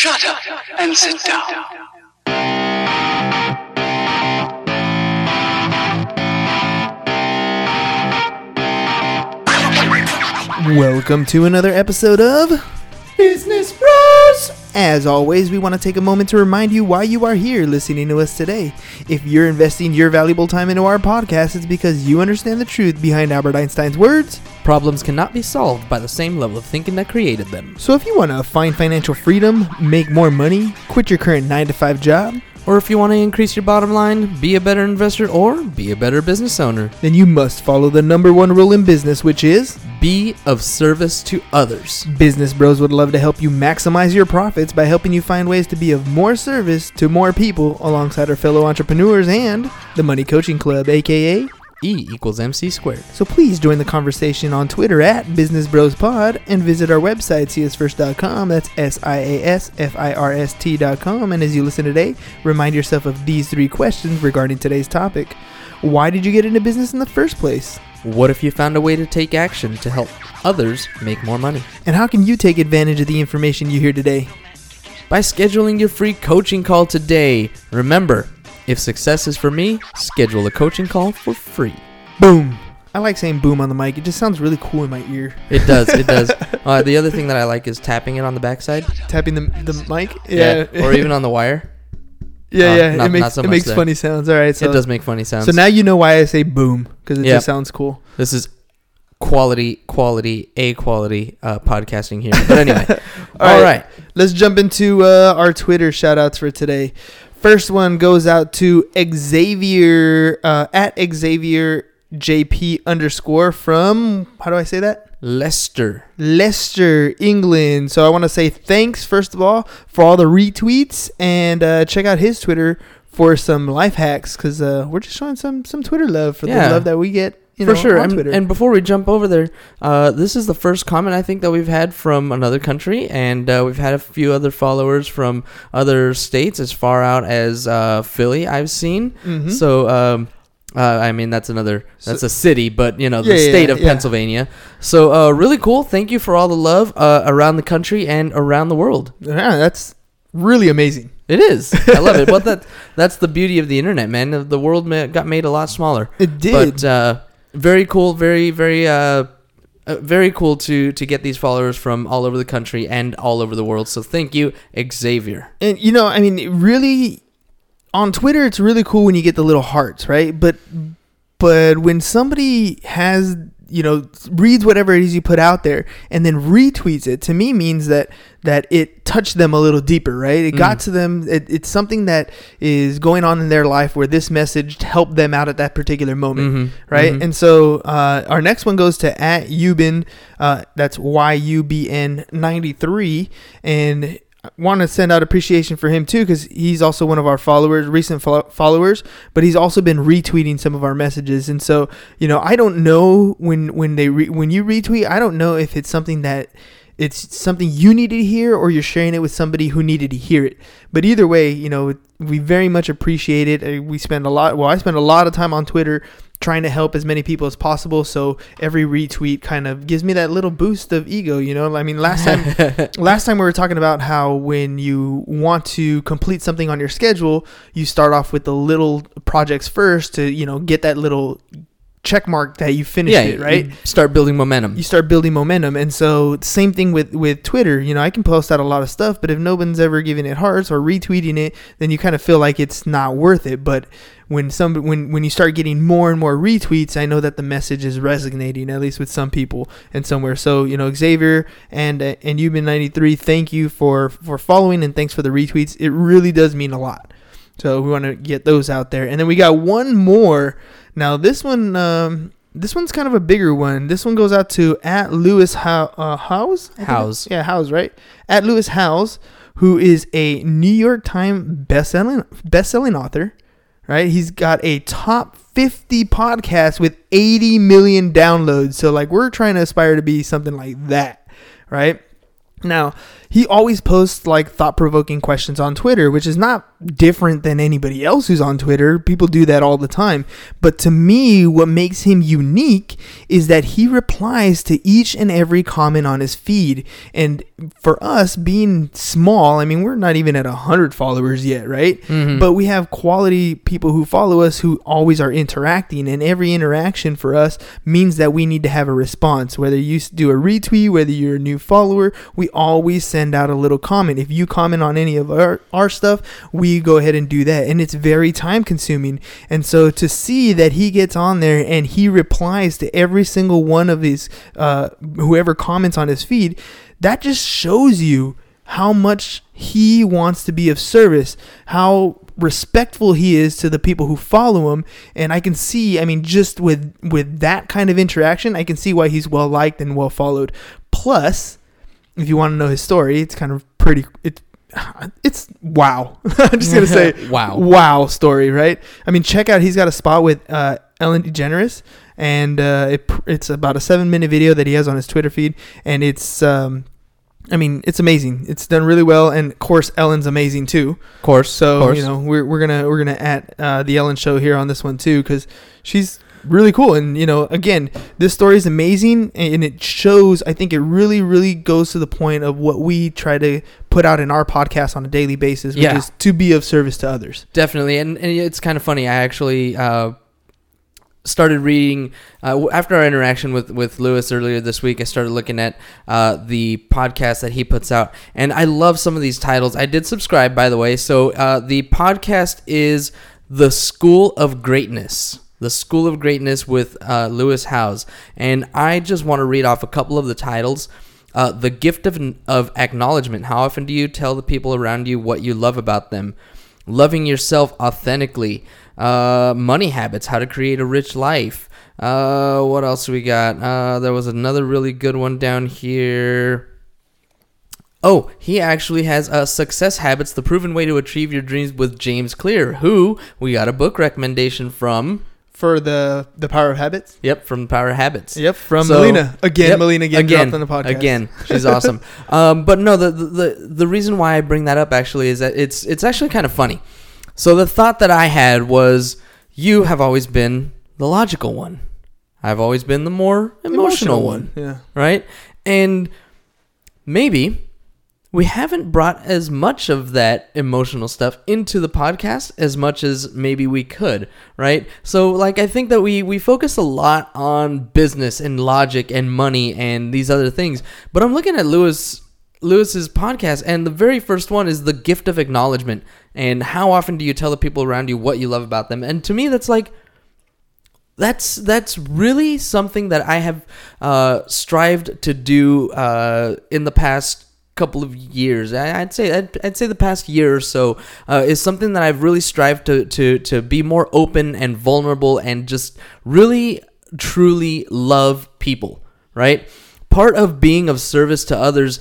Shut up and sit down. Welcome to another episode of Business Bros. As always, we want to take a moment to remind you why you are here listening to us today. If you're investing your valuable time into our podcast, it's because you understand the truth behind Albert Einstein's words. Problems cannot be solved by the same level of thinking that created them. So if you want to find financial freedom, make more money, quit your current 9 to 5 job, Or if you want to increase your bottom line, be a better investor, or be a better business owner, then you must follow the number one rule in business, which is be of service to others. Business Bros would love to help you maximize your profits by helping you find ways to be of more service to more people alongside our fellow entrepreneurs and the Money Coaching Club, aka. E equals MC squared. So please join the conversation on Twitter at Business Bros Pod and visit our website, siasfirst.com. That's S I A S F I R S T.com. And as you listen today, remind yourself of these three questions regarding today's topic Why did you get into business in the first place? What if you found a way to take action to help others make more money? And how can you take advantage of the information you hear today? By scheduling your free coaching call today. Remember, if success is for me, schedule a coaching call for free. Boom. I like saying boom on the mic. It just sounds really cool in my ear. It does, it does. Uh, the other thing that I like is tapping it on the backside. Tapping the, the mic. Yeah. Or even on the wire. yeah, uh, yeah. not- it makes so it makes there. funny sounds. All right, so it does make funny sounds. So now you know why I say boom because it Yep. just sounds cool. This is quality, quality, a quality uh, podcasting here. But anyway, All all right. right. Let's jump into uh, our Twitter shout outs for today. First one goes out to Xavier uh, at Xavier JP underscore from how do I say that? Leicester. Leicester, England. So I want to say thanks first of all for all the retweets and uh, check out his Twitter for some life hacks because uh, we're just showing some some Twitter love for Yeah. the love that we get. You For know, sure. on And, and before we jump over there, uh, this is the first comment I think that we've had from another country, and uh, we've had a few other followers from other states as far out as uh, Philly. I've seen. Mhm. So. Um, uh, I mean, that's another, that's So- a city, but you know, the Yeah, yeah, state of yeah. Pennsylvania. So, uh, really cool. Thank you for all the love uh, around the country and around the world. yeah, that's really amazing. It is. I love it. But that that's the beauty of the internet, man. The world got made a lot smaller. It did. But uh, very cool, very very uh, uh, very cool to to get these followers from all over the country and all over the world. So thank you, Xavier. And you know, I mean, really on Twitter, it's really cool when you get the little hearts, right? But but when somebody has you know reads whatever it is you put out there and then retweets it to me means that that it touched them a little deeper right it got Mm. to them it, it's something that is going on in their life where this message helped them out at that particular moment Mhm, right? mhm. And so uh, our next one goes to at Ubin, uh, that's Y U B N ninety three, and I want to send out appreciation for him too because he's also one of our followers, recent fo- followers, but he's also been retweeting some of our messages. And so you know, I don't know when when they re- when you retweet, I don't know if it's something that it's something you needed to hear or you're sharing it with somebody who needed to hear it. But either way, you know, we very much appreciate it. Uh, We spend a lot, well, I spend a lot of time on Twitter trying to help as many people as possible. So every retweet kind of gives me that little boost of ego, you know? I mean, last time last time we were talking about how when you want to complete something on your schedule, you start off with the little projects first to, you know, get that little check mark that you finished yeah, it, right? Start building momentum. you start building momentum. And so same thing with with twitter. You know i can post out a lot of stuff but if no one's ever giving it hearts or retweeting it then you kind of feel like it's not worth it. But when some when when you start getting more and more retweets i know that the message is resonating at least with some people and somewhere. So you know xavier and uh, and you've been 93 thank you for for following and thanks for the retweets. It really does mean a lot. So we want to get those out there. And then we got one more now this one um this one's kind of a bigger one. This one goes out to at Lewis How uh, Howes. Howes. Yeah, Howes, right? At Lewis Howes, who is a New York Times best-selling best-selling author. Right? He's got a top 50 podcast with 80 million downloads. So like we're trying to aspire to be something like that, right? Now, he always posts like thought provoking questions on Twitter, which is not different than anybody else who's on Twitter. People do that all the time. But to me, what makes him unique is that he replies to each and every comment on his feed. And for us being small, I mean, we're not even at 100 followers yet, right? Mm-hmm. But we have quality people who follow us who always are interacting. And every interaction for us means that we need to have a response. Whether you do a retweet, whether you're a new follower, we always send out a little comment. If you comment on any of our, our stuff, we go ahead and do that. And it's very time consuming. And so to see that he gets on there and he replies to every single one of these, uh, whoever comments on his feed, that just shows you how much he wants to be of service, how respectful he is to the people who follow him and I can see I mean just with with that kind of interaction I can see why he's well liked and well followed plus if you want to know his story it's kind of pretty it's it's wow I'm just gonna say Wow. wow story right I mean check out he's got a spot with uh, Ellen DeGeneres and uh, it, it's about a seven minute video that he has on his Twitter feed and it's um, I mean, it's amazing. It's done really well, and of course, Ellen's amazing too. Of course. So of course. you know, we're, we're gonna we're gonna at uh, the Ellen show here on this one too because she's really cool. And you know, again, this story is amazing, and it shows. I think it really really goes to the point of what we try to put out in our podcast on a daily basis, which Yeah. is to be of service to others. Definitely, and, and it's kind of funny. I actually uh, started reading uh, after our interaction with with Lewis earlier this week. I started looking at uh, the podcast that he puts out, and I love some of these titles. I did subscribe, by the way. So uh, the podcast is the School of Greatness. The School of Greatness with uh, Lewis Howes, and I just want to read off a couple of the titles. Uh, the gift of, of acknowledgement. How often do you tell the people around you what you love about them? Loving yourself authentically. Uh, money habits. How to create a rich life. Uh, what else we got? Uh, there was another really good one down here. Oh, he actually has uh, Success Habits, the proven way to achieve your dreams with James Clear, who we got a book recommendation from. For the the power of habits. Yep, from Power of Habits. Yep, from So- Melina again. Yep, Melina again, dropped on the podcast Again, she's awesome. um, but no, the, the the the reason why I bring that up actually is that it's it's actually kind of funny. So the thought that I had was, you have always been the logical one. I've always been the more emotional, one, Yeah. right? And maybe we haven't brought as much of that emotional stuff into the podcast as much as maybe we could, right? So like I think that we we focus a lot on business and logic and money and these other things. But I'm looking at Lewis Lewis's podcast and the very first one is the gift of acknowledgement and how often do you tell the people around you what you love about them? And to me that's like that's that's really something that I have uh, strived to do uh, in the past couple of years. I'd say I'd, I'd say the past year or so uh, is something that I've really strived to to to be more open and vulnerable and just really truly love people. Right, part of being of service to others.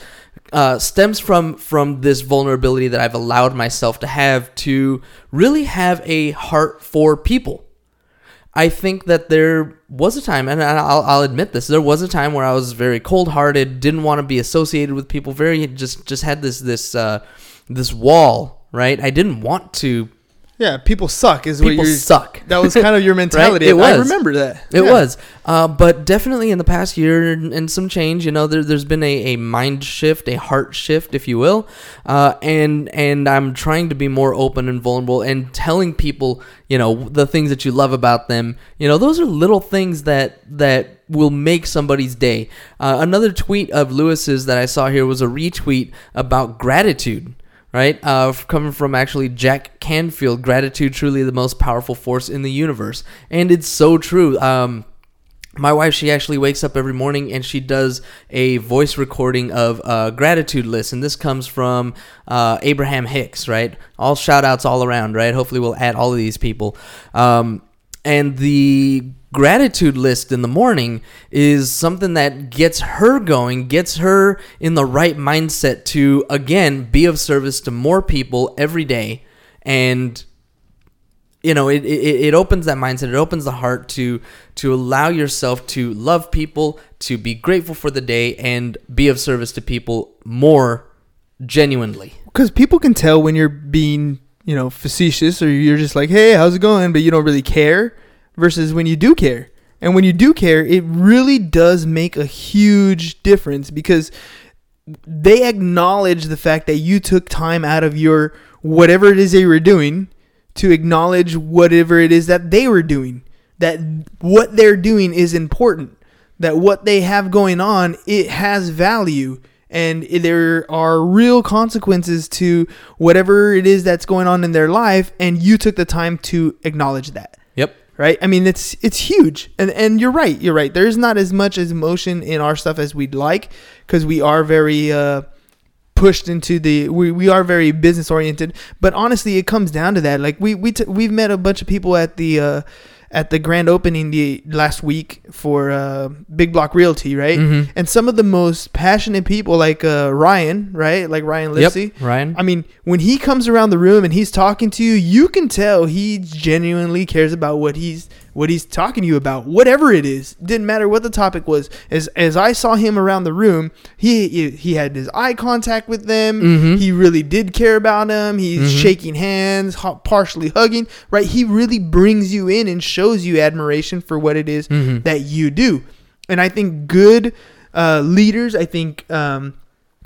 Uh, stems from from this vulnerability that I've allowed myself to have to really have a heart for people. I think that there was a time, and I'll, I'll admit this, there was a time where I was very cold-hearted, didn't want to be associated with people, very just just had this this uh, this wall, right? I didn't want to. Yeah, people suck is what you're suck. That was kind of your mentality. It was. I remember that. It Yeah. was, uh, but definitely in the past year and, some change, you know, there, there's been a, a mind shift, a heart shift, if you will, uh, and and I'm trying to be more open and vulnerable and telling people, you know, the things that you love about them. You know, those are little things that that will make somebody's day. Uh, another tweet of Lewis's that I saw here was a retweet about gratitude right? Uh, coming from actually Jack Canfield, gratitude truly the most powerful force in the universe, and it's so true. Um, my wife, she actually wakes up every morning and she does a voice recording of gratitude list, and this comes from uh, Abraham Hicks, right? All shout outs all around, right? Hopefully, we'll add all of these people. Um, and the gratitude list in the morning is something that gets her going, gets her in the right mindset to, again, be of service to more people every day. And you know it, it, it opens that mindset it opens the heart to to allow yourself to love people to be grateful for the day and be of service to people more genuinely. because people can tell when you're being you know facetious or you're just like hey how's it going but you don't really care versus when you do care and when you do care it really does make a huge difference because they acknowledge the fact that you took time out of your whatever it is they were doing to acknowledge whatever it is that they were doing that what they're doing is important that what they have going on it has value and there are real consequences to whatever it is that's going on in their life and you took the time to acknowledge that. Right? I mean it's it's huge. And and you're right you're right. There's not as much as emotion in our stuff as we'd like because we are very uh pushed into the we, we are very business oriented but honestly it comes down to that. Like we we t- we've met a bunch of people at the uh at the grand opening the last week for uh big block realty right Mhm. and some of the most passionate people like uh ryan right like ryan lipsey Yep. Ryan. I mean, when he comes around the room and he's talking to you, you can tell he genuinely cares about what he's what he's talking to you about, whatever it is. Didn't matter what the topic was. As as I saw him around the room, he he, had his eye contact with them. Mhm. He really did care about them. He's Mhm. shaking hands, partially hugging. Right? He really brings you in and shows you admiration for what it is Mhm. that you do. And I think good uh, leaders, I think um,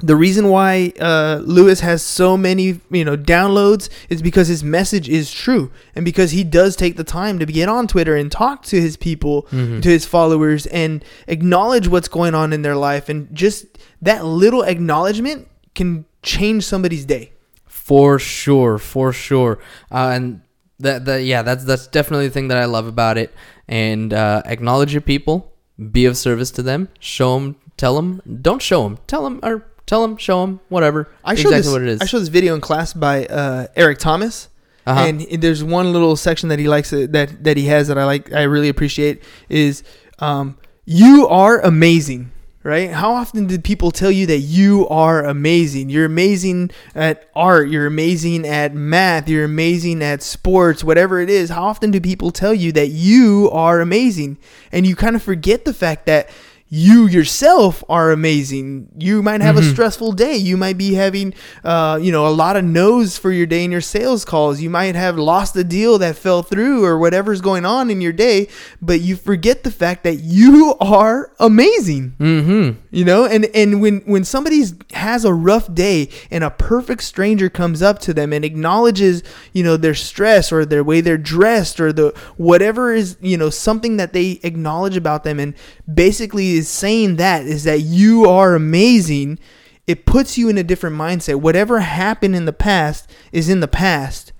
the reason why uh, Lewis has so many you know downloads is because his message is true and because he does take the time to get on Twitter and talk to his people, Mhm. to his followers, and acknowledge what's going on in their life. And just that little acknowledgement can change somebody's day. For sure, for sure. Uh, and that, that, yeah, that's that's definitely the thing that I love about it. And uh, acknowledge your people, be of service to them, show them, tell them, don't show them, tell them, or tell them, show them, whatever. I showed exactly this, what it is. I showed this video in class by uh, Eric Thomas. Uh-huh. and there's one little section that he likes uh, that that he has that I like I really appreciate is um, you are amazing right how often did people tell you that you are amazing you're amazing at art you're amazing at math you're amazing at sports whatever it is how often do people tell you that you are amazing and you kind of forget the fact that you yourself are amazing. You might have a Mhm. stressful day. You might be having, uh, you know, a lot of no's for your day in your sales calls. You might have lost a deal that fell through or whatever's going on in your day, but you forget the fact that you are amazing. mm-hmm. You know, and and when when somebody has a rough day and a perfect stranger comes up to them and acknowledges, you know, their stress or their way they're dressed or the whatever is, you know, something that they acknowledge about them and basically is saying that is that you are amazing, it puts you in a different mindset. Whatever happened in the past is in the past.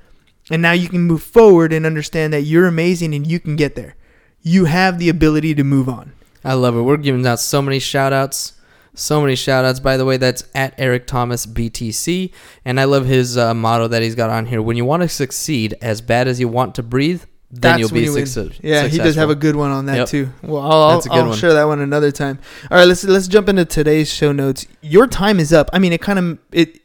And now you can move forward and understand that you're amazing and you can get there. You have the ability to move on. I love it. We're giving out so many shout outs. So many shout outs. By the way, that's at Eric Thomas BTC. And I love his uh, motto that he's got on here. When you want to succeed as bad as you want to breathe, then you'll when be success- Yeah, he does have a good one on that Yep. too. Well, I'll, That's a good I'll one. share that one another time. All right, let's let's jump into today's show notes. Your time is up. I mean, it kind of it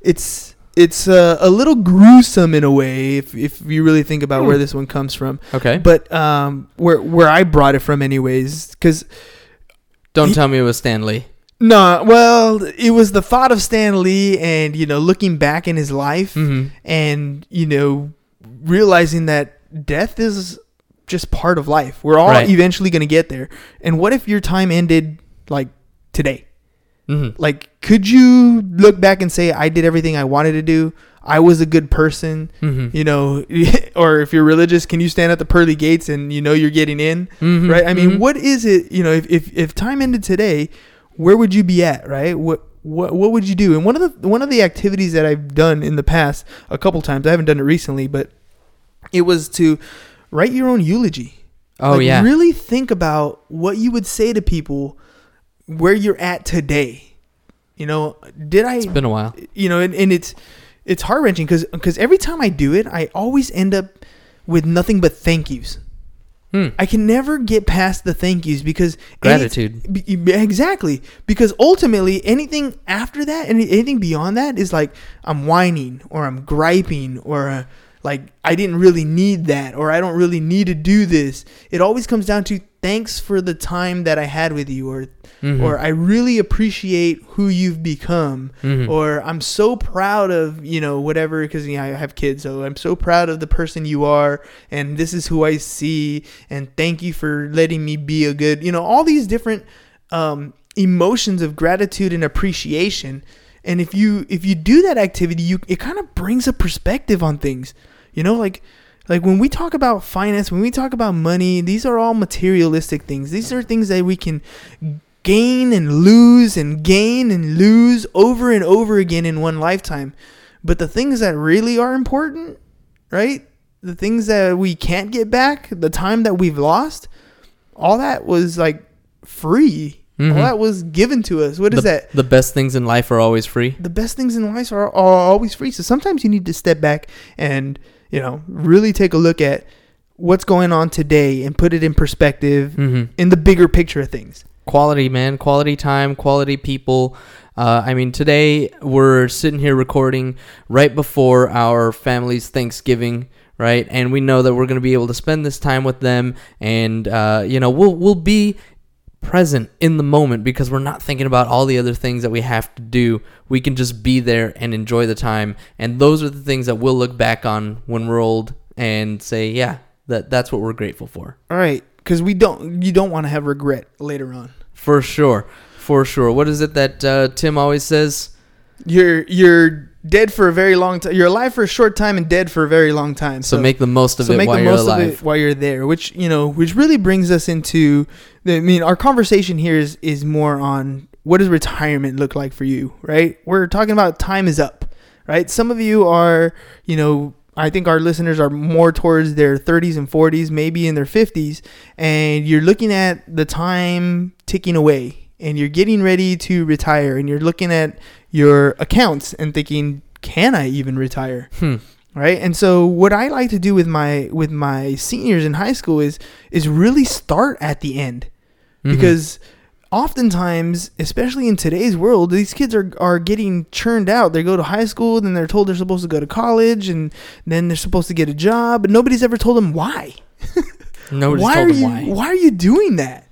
it's it's uh, a little gruesome in a way if if you really think about Hmm. where this one comes from. Okay. But um, where where I brought it from, anyways, because Don't tell me it was Stan Lee. no, well, it was the thought of Stan Lee and you know looking back in his life Mm-hmm. and you know realizing that death is just part of life. We're all Right. eventually going to get there. And what if your time ended like today? Mm-hmm. Like could you look back and say I did everything I wanted to do? I was a good person, Mm-hmm. you know, or if you're religious, can you stand at the pearly gates and you know you're getting in? Mhm. Right? I mean, Mhm. what is it, you know, if, if if time ended today, where would you be at, right? What what what would you do? And one of the one of the activities that I've done in the past a couple times, I haven't done it recently, but it was to write your own eulogy. Oh Like, yeah. Really think about what you would say to people where you're at today. You know, did I It's been a while. you know, and, and it's it's heart wrenching because because every time I do it, I always end up with nothing but thank yous. Hmm. I can never get past the thank yous because any- Gratitude. be- exactly because ultimately anything after that and anything beyond that is like I'm whining or I'm griping or uh, like I didn't really need that or I don't really need to do this. It always comes down to thanks for the time that I had with you or Mhm. or I really appreciate who you've become Mhm. or I'm so proud of, you know, whatever because you know, I have kids, so I'm so proud of the person you are and this is who I see and thank you for letting me be a good, you know, all these different um emotions of gratitude and appreciation. And if you if you do that activity, you it kind of brings a perspective on things. You know, like like when we talk about finance, when we talk about money, these are all materialistic things. These are things that we can gain and lose and gain and lose over and over again in one lifetime. But the things that really are important, right? The things that we can't get back, the time that we've lost, all that was like free. Mhm. All that was given to us. What is the, that? The best things in life are always free. the best things in life are, are always free. So sometimes you need to step back and, you know, really take a look at what's going on today and put it in perspective Mm-hmm. in the bigger picture of things. Quality, man. Quality time, quality people. Uh, I mean, today we're sitting here recording right before our family's Thanksgiving, right? And we know that we're going to be able to spend this time with them, and uh, you know, we'll we'll be present in the moment because we're not thinking about all the other things that we have to do. We can just be there and enjoy the time, and those are the things that we'll look back on when we're old and say, yeah, that that's what we're grateful for. All right, because we don't, you don't want to have regret later on. For sure. For sure. What is it that uh, Tim always says? You're you're dead for a very long time. You're alive for a short time and dead for a very long time. So, make the most of so it make while the you're most alive. of it while you're there which you know which really brings us into i mean our conversation here is is more on what does retirement look like for you right? We're talking about time is up right? Some of you are you know i think our listeners are more towards their 30s and 40s maybe in their 50s and you're looking at the time ticking away and you're getting ready to retire and you're looking at your accounts and thinking can i even retire? Hmm. right? And so what i like to do with my with my seniors in high school is is really start at the end Mhm. because oftentimes especially in today's world these kids are are getting churned out they go to high school then they're told they're supposed to go to college and then they're supposed to get a job but nobody's ever told them why Nobody's why told are them you why. why are you doing that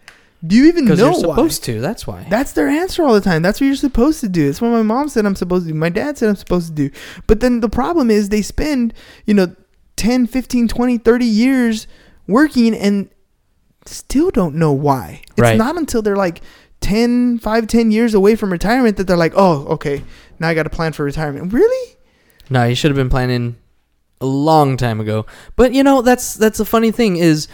do you even know you're why supposed to. That's why. that's their answer all the time. That's what you're supposed to do. It's what my mom said I'm supposed to do. My dad said I'm supposed to do. But then the problem is they spend, you know, 10, 15, 20, 30 years working and still don't know why. It's Right. not until they're like 10, 5, 10 years away from retirement that they're like, oh, okay, now I got to plan for retirement. Really? no, you should have been planning a long time ago. But you know, that's that's a funny thing is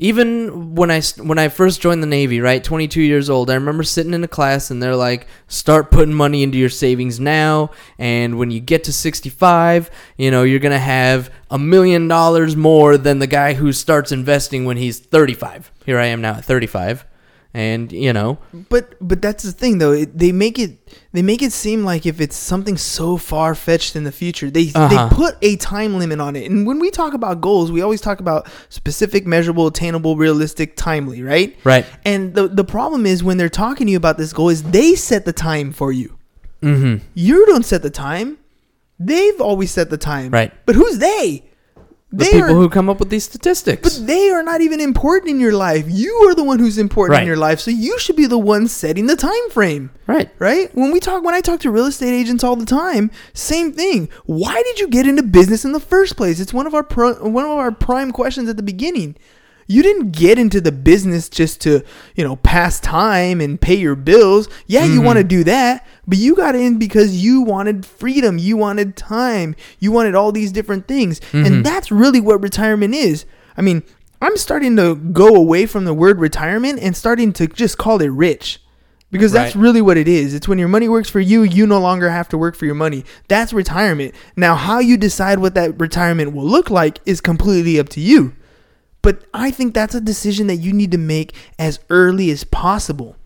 even when I when I first joined the Navy, right, 22 years old, I remember sitting in a class and they're like, start putting money into your savings now, and when you get to 65, you know, you're gonna have a million dollars more than the guy who starts investing when he's 35. Here I am now at 35, and you know, But but that's the thing though. It, they make it they make it seem like if it's something so far fetched in the future, they Uh-huh. they put a time limit on it. And when we talk about goals, we always talk about specific, measurable, attainable, realistic, timely, right? right? And the the problem is when they're talking to you about this goal is they set the time for you. Mm-hmm. You don't set the time. They've always set the time. Right. But who's they? The They people are who come up with these statistics. but they are not even important in your life. You are the one who's important Right. in your life, so you should be the one setting the time frame. right. Right? When we talk when I talk to real estate agents all the time, same thing. Why did you get into business in the first place? It's one of our pro, one of our prime questions at the beginning. You didn't get into the business just to, you know, pass time and pay your bills. Yeah, you Mhm. want to do that, but you got in because you wanted freedom, you wanted time, you wanted all these different things. Mhm. And that's really what retirement is. I mean, I'm starting to go away from the word retirement and starting to just call it rich. Because that's Right. really what it is. It's when your money works for you, you no longer have to work for your money. That's retirement. Now, how you decide what that retirement will look like is completely up to you. But I think that's a decision that you need to make as early as possible.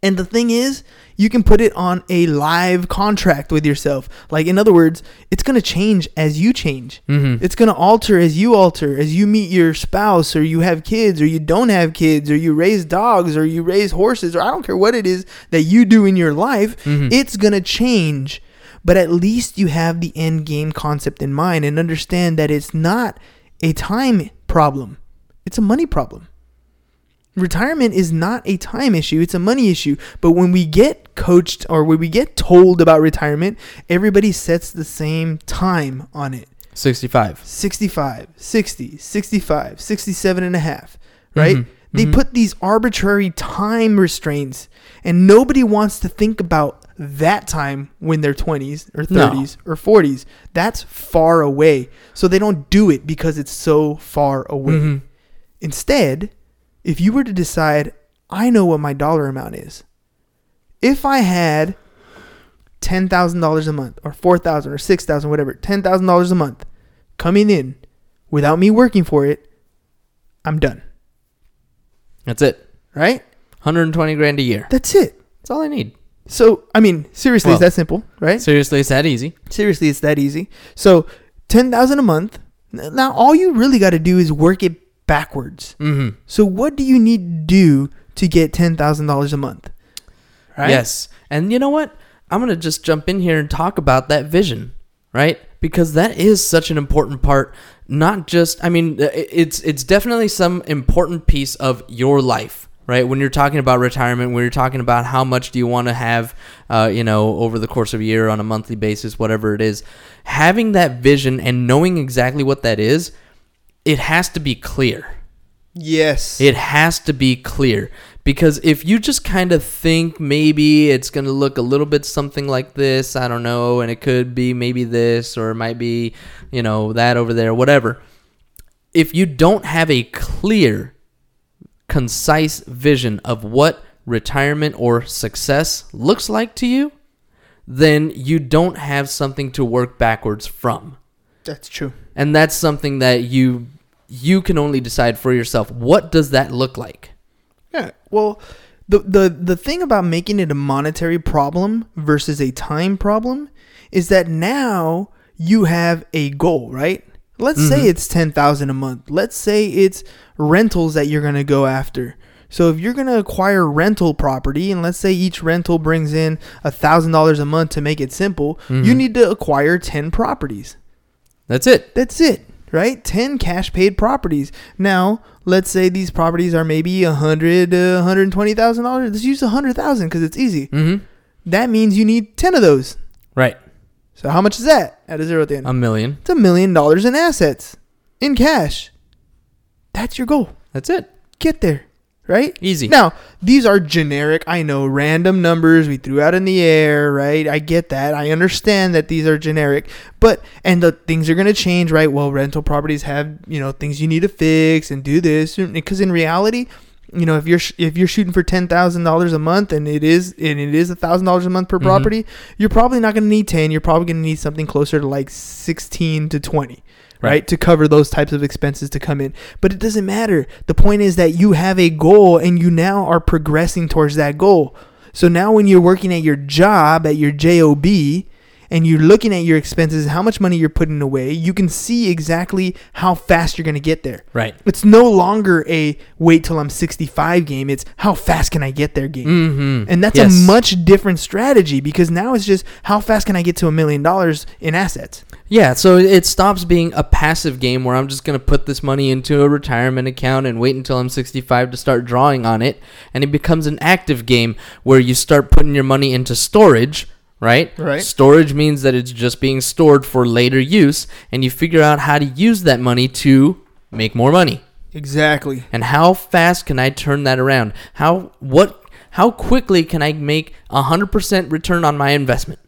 And the thing is, you can put it on a live contract with yourself. Like, in other words, it's going to change as you change. Mm-hmm. It's going to alter as you alter, as you meet your spouse, or you have kids, or you don't have kids, or you raise dogs, or you raise horses, or I don't care what it is that you do in your life, Mhm. it's going to change. but at least you have the end game concept in mind and understand that it's not a time problem, it's a money problem. Retirement is not a time issue, it's a money issue. But when we get coached or when we get told about retirement, everybody sets the same time on it. 65. 65, 60, 65, 67 and a half, right? Mhm, They mhm. put these arbitrary time restraints and nobody wants to think about that time when they're 20s or No. 30s or 40s. That's far away. So they don't do it because it's so far away. Mhm. Instead, if you were to decide, I know what my dollar amount is. If I had ten thousand dollars a month, or four thousand, or six thousand, whatever, ten thousand dollars a month coming in without me working for it, I'm done. That's it. Right? 120 grand a year. That's it. That's all I need. So I mean, seriously, Well, it's that simple, right? Seriously, it's that easy. Seriously, it's that easy. So ten thousand a month. N- Now all you really got to do is work it backwards. Mm-hmm. So what do you need to do to get ten thousand dollars a month? Right? Yes. And you know what? I'm going to just jump in here and talk about that vision, right? Because that is such an important part. Not just, I mean, i- it's it's definitely some important piece of your life, right? When you're talking about retirement, when you're talking about how much do you want to have, uh, you know, over the course of a year on a monthly basis, whatever it is, having that vision and knowing exactly what that is, it has to be clear. Yes. It has to be clear because if you just kind of think maybe it's going to look a little bit something like this, I don't know, and it could be maybe this or it might be, you know, that over there, whatever. If you don't have a clear, concise vision of what retirement or success looks like to you, then you don't have something to work backwards from That's true. and that's something that you you can only decide for yourself what does that look like Yeah. Well, the the the thing about making it a monetary problem versus a time problem is that now you have a goal, right? Let's say mm-hmm. it's 10,000 a month. Let's say it's rentals that you're going to go after. So if you're going to acquire rental property and let's say each rental brings in $1,000 a month to make it simple, you mm-hmm. need to acquire 10 properties. that's it That's it, right? 10 cash paid properties. Now, let's say these properties are maybe a 100 to uh, 120,000 dollars. Let's use a 100,000 cuz it's easy. mm-hmm That means you need 10 of those. right So how much is that at a zero at the end? a million it's a million dollars in assets in cash. That's your goal. that's it Get there, right? easy Now, these are generic, I know, random numbers we threw out in the air, right? I get that. I understand that these are generic, but and the things are going to change, right? Well, rental properties have, you know, things you need to fix and do this because in reality, you know, if you're sh- if you're shooting for $10,000 a month and it is and it is $1,000 a month per Mhm. property, you're probably not going to need 10, you're probably going to need something closer to like 16 to 20 right. Right. To cover those types of expenses to come in. But it doesn't matter. The point is that you have a goal and you now are progressing towards that goal. So now when you're working at your job, at your job, and you're looking at your expenses, how much money you're putting away, you can see exactly how fast you're going to get there. right It's no longer a wait till I'm 65 game. It's how fast can I get there game. mm-hmm And that's yes. a much different strategy because now it's just how fast can I get to a million dollars in assets? yeah so it stops being a passive game where i'm just going to put this money into a retirement account and wait until i'm 65 to start drawing on it and it becomes an active game where you start putting your money into storage right? Right. Storage means that it's just being stored for later use, and you figure out how to use that money to make more money. Exactly. And how fast can I turn that around? How what how quickly can I make a hundred percent return on my investment?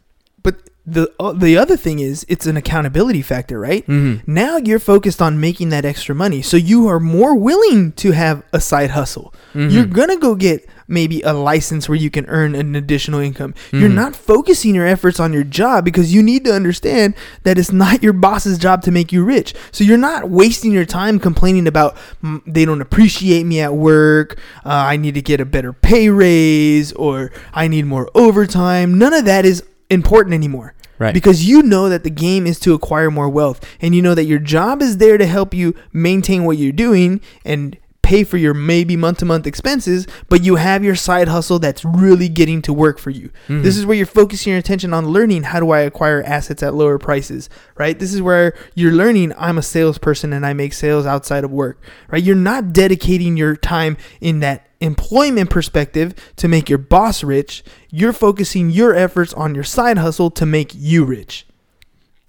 But the uh, the other thing is it's an accountability factor, right? Mhm. Now you're focused on making that extra money, so you are more willing to have a side hustle. You're gonna go get maybe a license where you can earn an additional income. You're not focusing your efforts on your job because you need to understand that it's not your boss's job to make you rich. So you're not wasting your time complaining about "Mm, they don't appreciate me at work. Uh, I need to get a better pay raise or I need more overtime. None of that is important anymore. Right. Because you know that the game is to acquire more wealth and you know that your job is there to help you maintain what you're doing and pay for your maybe month to month expenses, but you have your side hustle that's really getting to work for you. Mhm. This is where you're focusing your attention on learning how do I acquire assets at lower prices, right? This is where you're learning I'm a salesperson and I make sales outside of work, right? You're not dedicating your time in that employment perspective to make your boss rich. You're focusing your efforts on your side hustle to make you rich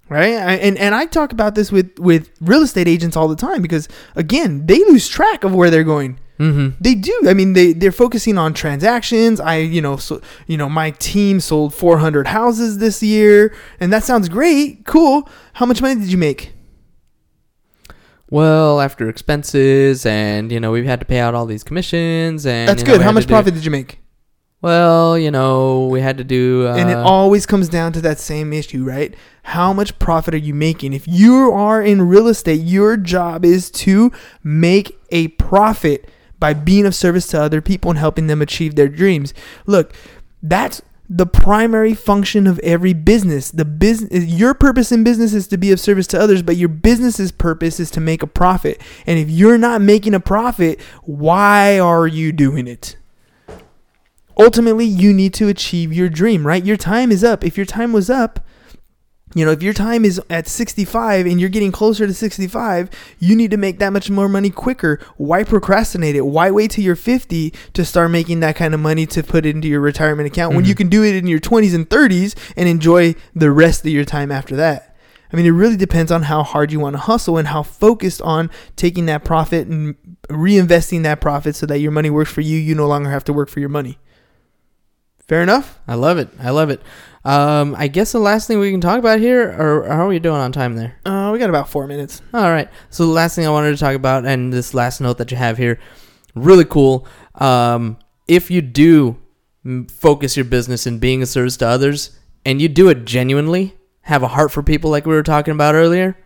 right? I, and and i talk about this with with real estate agents all the time because again they lose track of where they're going. Mm-hmm. they do. I mean they they're focusing on transactions. I you know so you know my team sold 400 houses this year and that sounds great. Cool. How much money did you make? Well, after expenses, and you know, we've had to pay out all these commissions, and that's you know, good. How much profit did you make Well, you know, we had to do. Uh, and it always comes down to that same issue right? How much profit are you making? If you are in real estate your job is to make a profit by being of service to other people and helping them achieve their dreams. Look that's the primary function of every business. The business your purpose in business is to be of service to others but your business's purpose is to make a profit. And if you're not making a profit why are you doing it ultimately you need to achieve your dream, right? Your time is up. If your time was up, you know, if your time is at 65 and you're getting closer to 65, you need to make that much more money quicker. Why procrastinate it? Why wait till you're 50 to start making that kind of money to put it into your retirement account when you Mhm. can do it in your 20s and 30s and enjoy the rest of your time after that? I mean, it really depends on how hard you want to hustle and how focused on taking that profit and reinvesting that profit so that your money works for you. You no longer have to work for your money. Fair enough? I love it. I love it. Um, I guess the last thing we can talk about here, or how are we doing on time there? Uh, we got about four minutes. All right. So the last thing I wanted to talk about, and this last note that you have here, really cool. Um, if you do focus your business in being a service to others, and you do it genuinely, have a heart for people, like we were talking about earlier,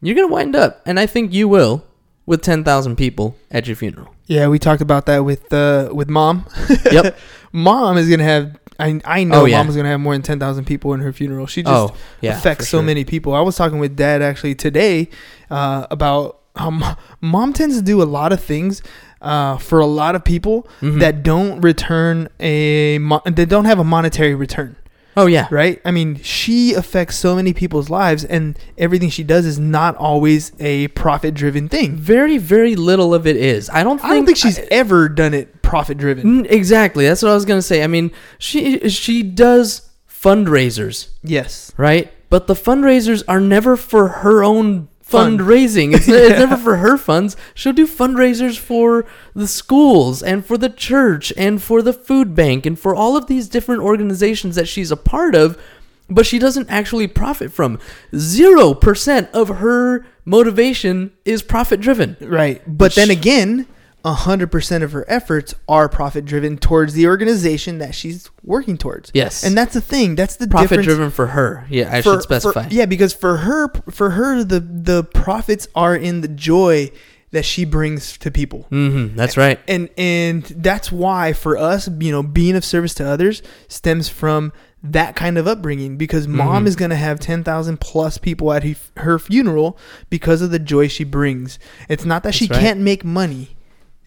you're gonna wind up, and I think you will, with ten thousand people at your funeral. Yeah, we talked about that with uh, with mom. Yep. mom is gonna have. I I know Oh, yeah. mom is gonna have more than ten thousand people in her funeral. She just oh, yeah. affects so sure. many people. I was talking with dad actually today uh, about how mom tends to do a lot of things uh, for a lot of people Mhm. that don't return a mo- that don't have a monetary return. Oh yeah. right? I mean, she affects so many people's lives, and everything she does is not always a profit driven thing. Very, very little of it is. I don't. Think, I don't think she's ever done it profit driven. Exactly. That's what I was gonna say. I mean, she she does fundraisers, Yes. right? But the fundraisers are never for her own. Fundraising. It's, it's never for her funds. She'll do fundraisers for the schools and for the church and for the food bank and for all of these different organizations that she's a part of. But she doesn't actually profit from. Zero percent of her motivation is profit driven. Right. But then again, 100% of her efforts are profit driven towards the organization that she's working towards. Yes. And that's the thing. That's the profit driven for her. Yeah, I for- should specify. for- yeah, because for her, for her, the the profits are in the joy that she brings to people. Mm-hmm. That's right. and and that's why for us you know being of service to others stems from that kind of upbringing because mom Mhm. is going to have 10,000 plus people at he, her funeral because of the joy she brings it's not that she right. can't make money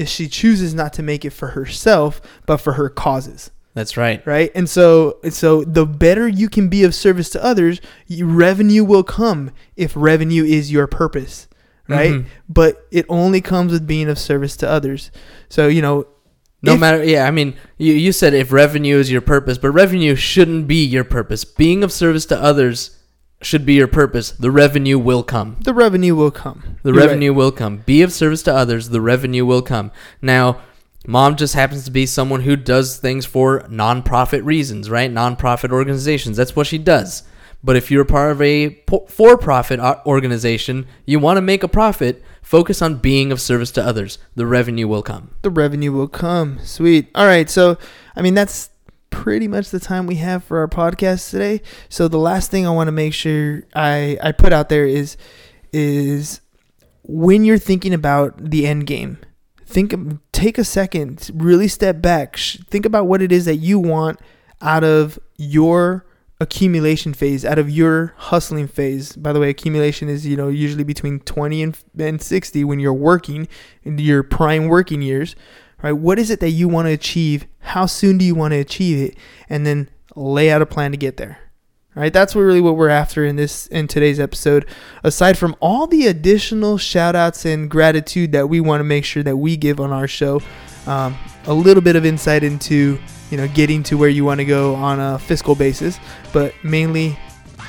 if she chooses not to make it for herself but for her causes That's right. right and so so the better you can be of service to others you, revenue will come if revenue is your purpose right Mhm. but it only comes with being of service to others so you know No if- matter, yeah, I mean, you, you said if revenue is your purpose, but revenue shouldn't be your purpose. Being of service to others should be your purpose. The revenue will come. the revenue will come The You're right. revenue will come. Be of service to others. The revenue will come. Now, mom just happens to be someone who does things for nonprofit reasons, right? Nonprofit organizations. That's what she does. But if you're part of a for-profit organization, you want to make a profit. Focus on being of service to others. The revenue will come. the revenue will come sweet all right so i mean that's pretty much the time we have for our podcast today so the last thing i want to make sure i i put out there is is when you're thinking about the end game think take a second really step back think about what it is that you want out of your accumulation phase, out of your hustling phase. By the way, accumulation is you know usually between 20 and, and 60 when you're working in your prime working years. Right? What is it that you want to achieve? How soon do you want to achieve it? And then lay out a plan to get there. Right? That's really what we're after in this in today's episode. Aside from all the additional shout outs and gratitude that we want to make sure that we give on our show, um, a little bit of insight into you know getting to where you want to go on a fiscal basis, but mainly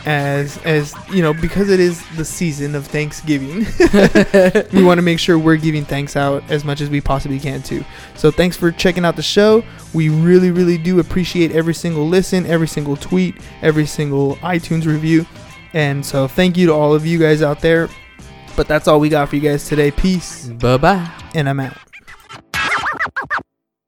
as as you know because it is the season of Thanksgiving, we want to make sure we're giving thanks out as much as we possibly can too. So thanks for checking out the show. We really really do appreciate every single listen, every single tweet, every single iTunes review. And so thank you to all of you guys out there. But that's all we got for you guys today. Peace Bye bye. and I'm out.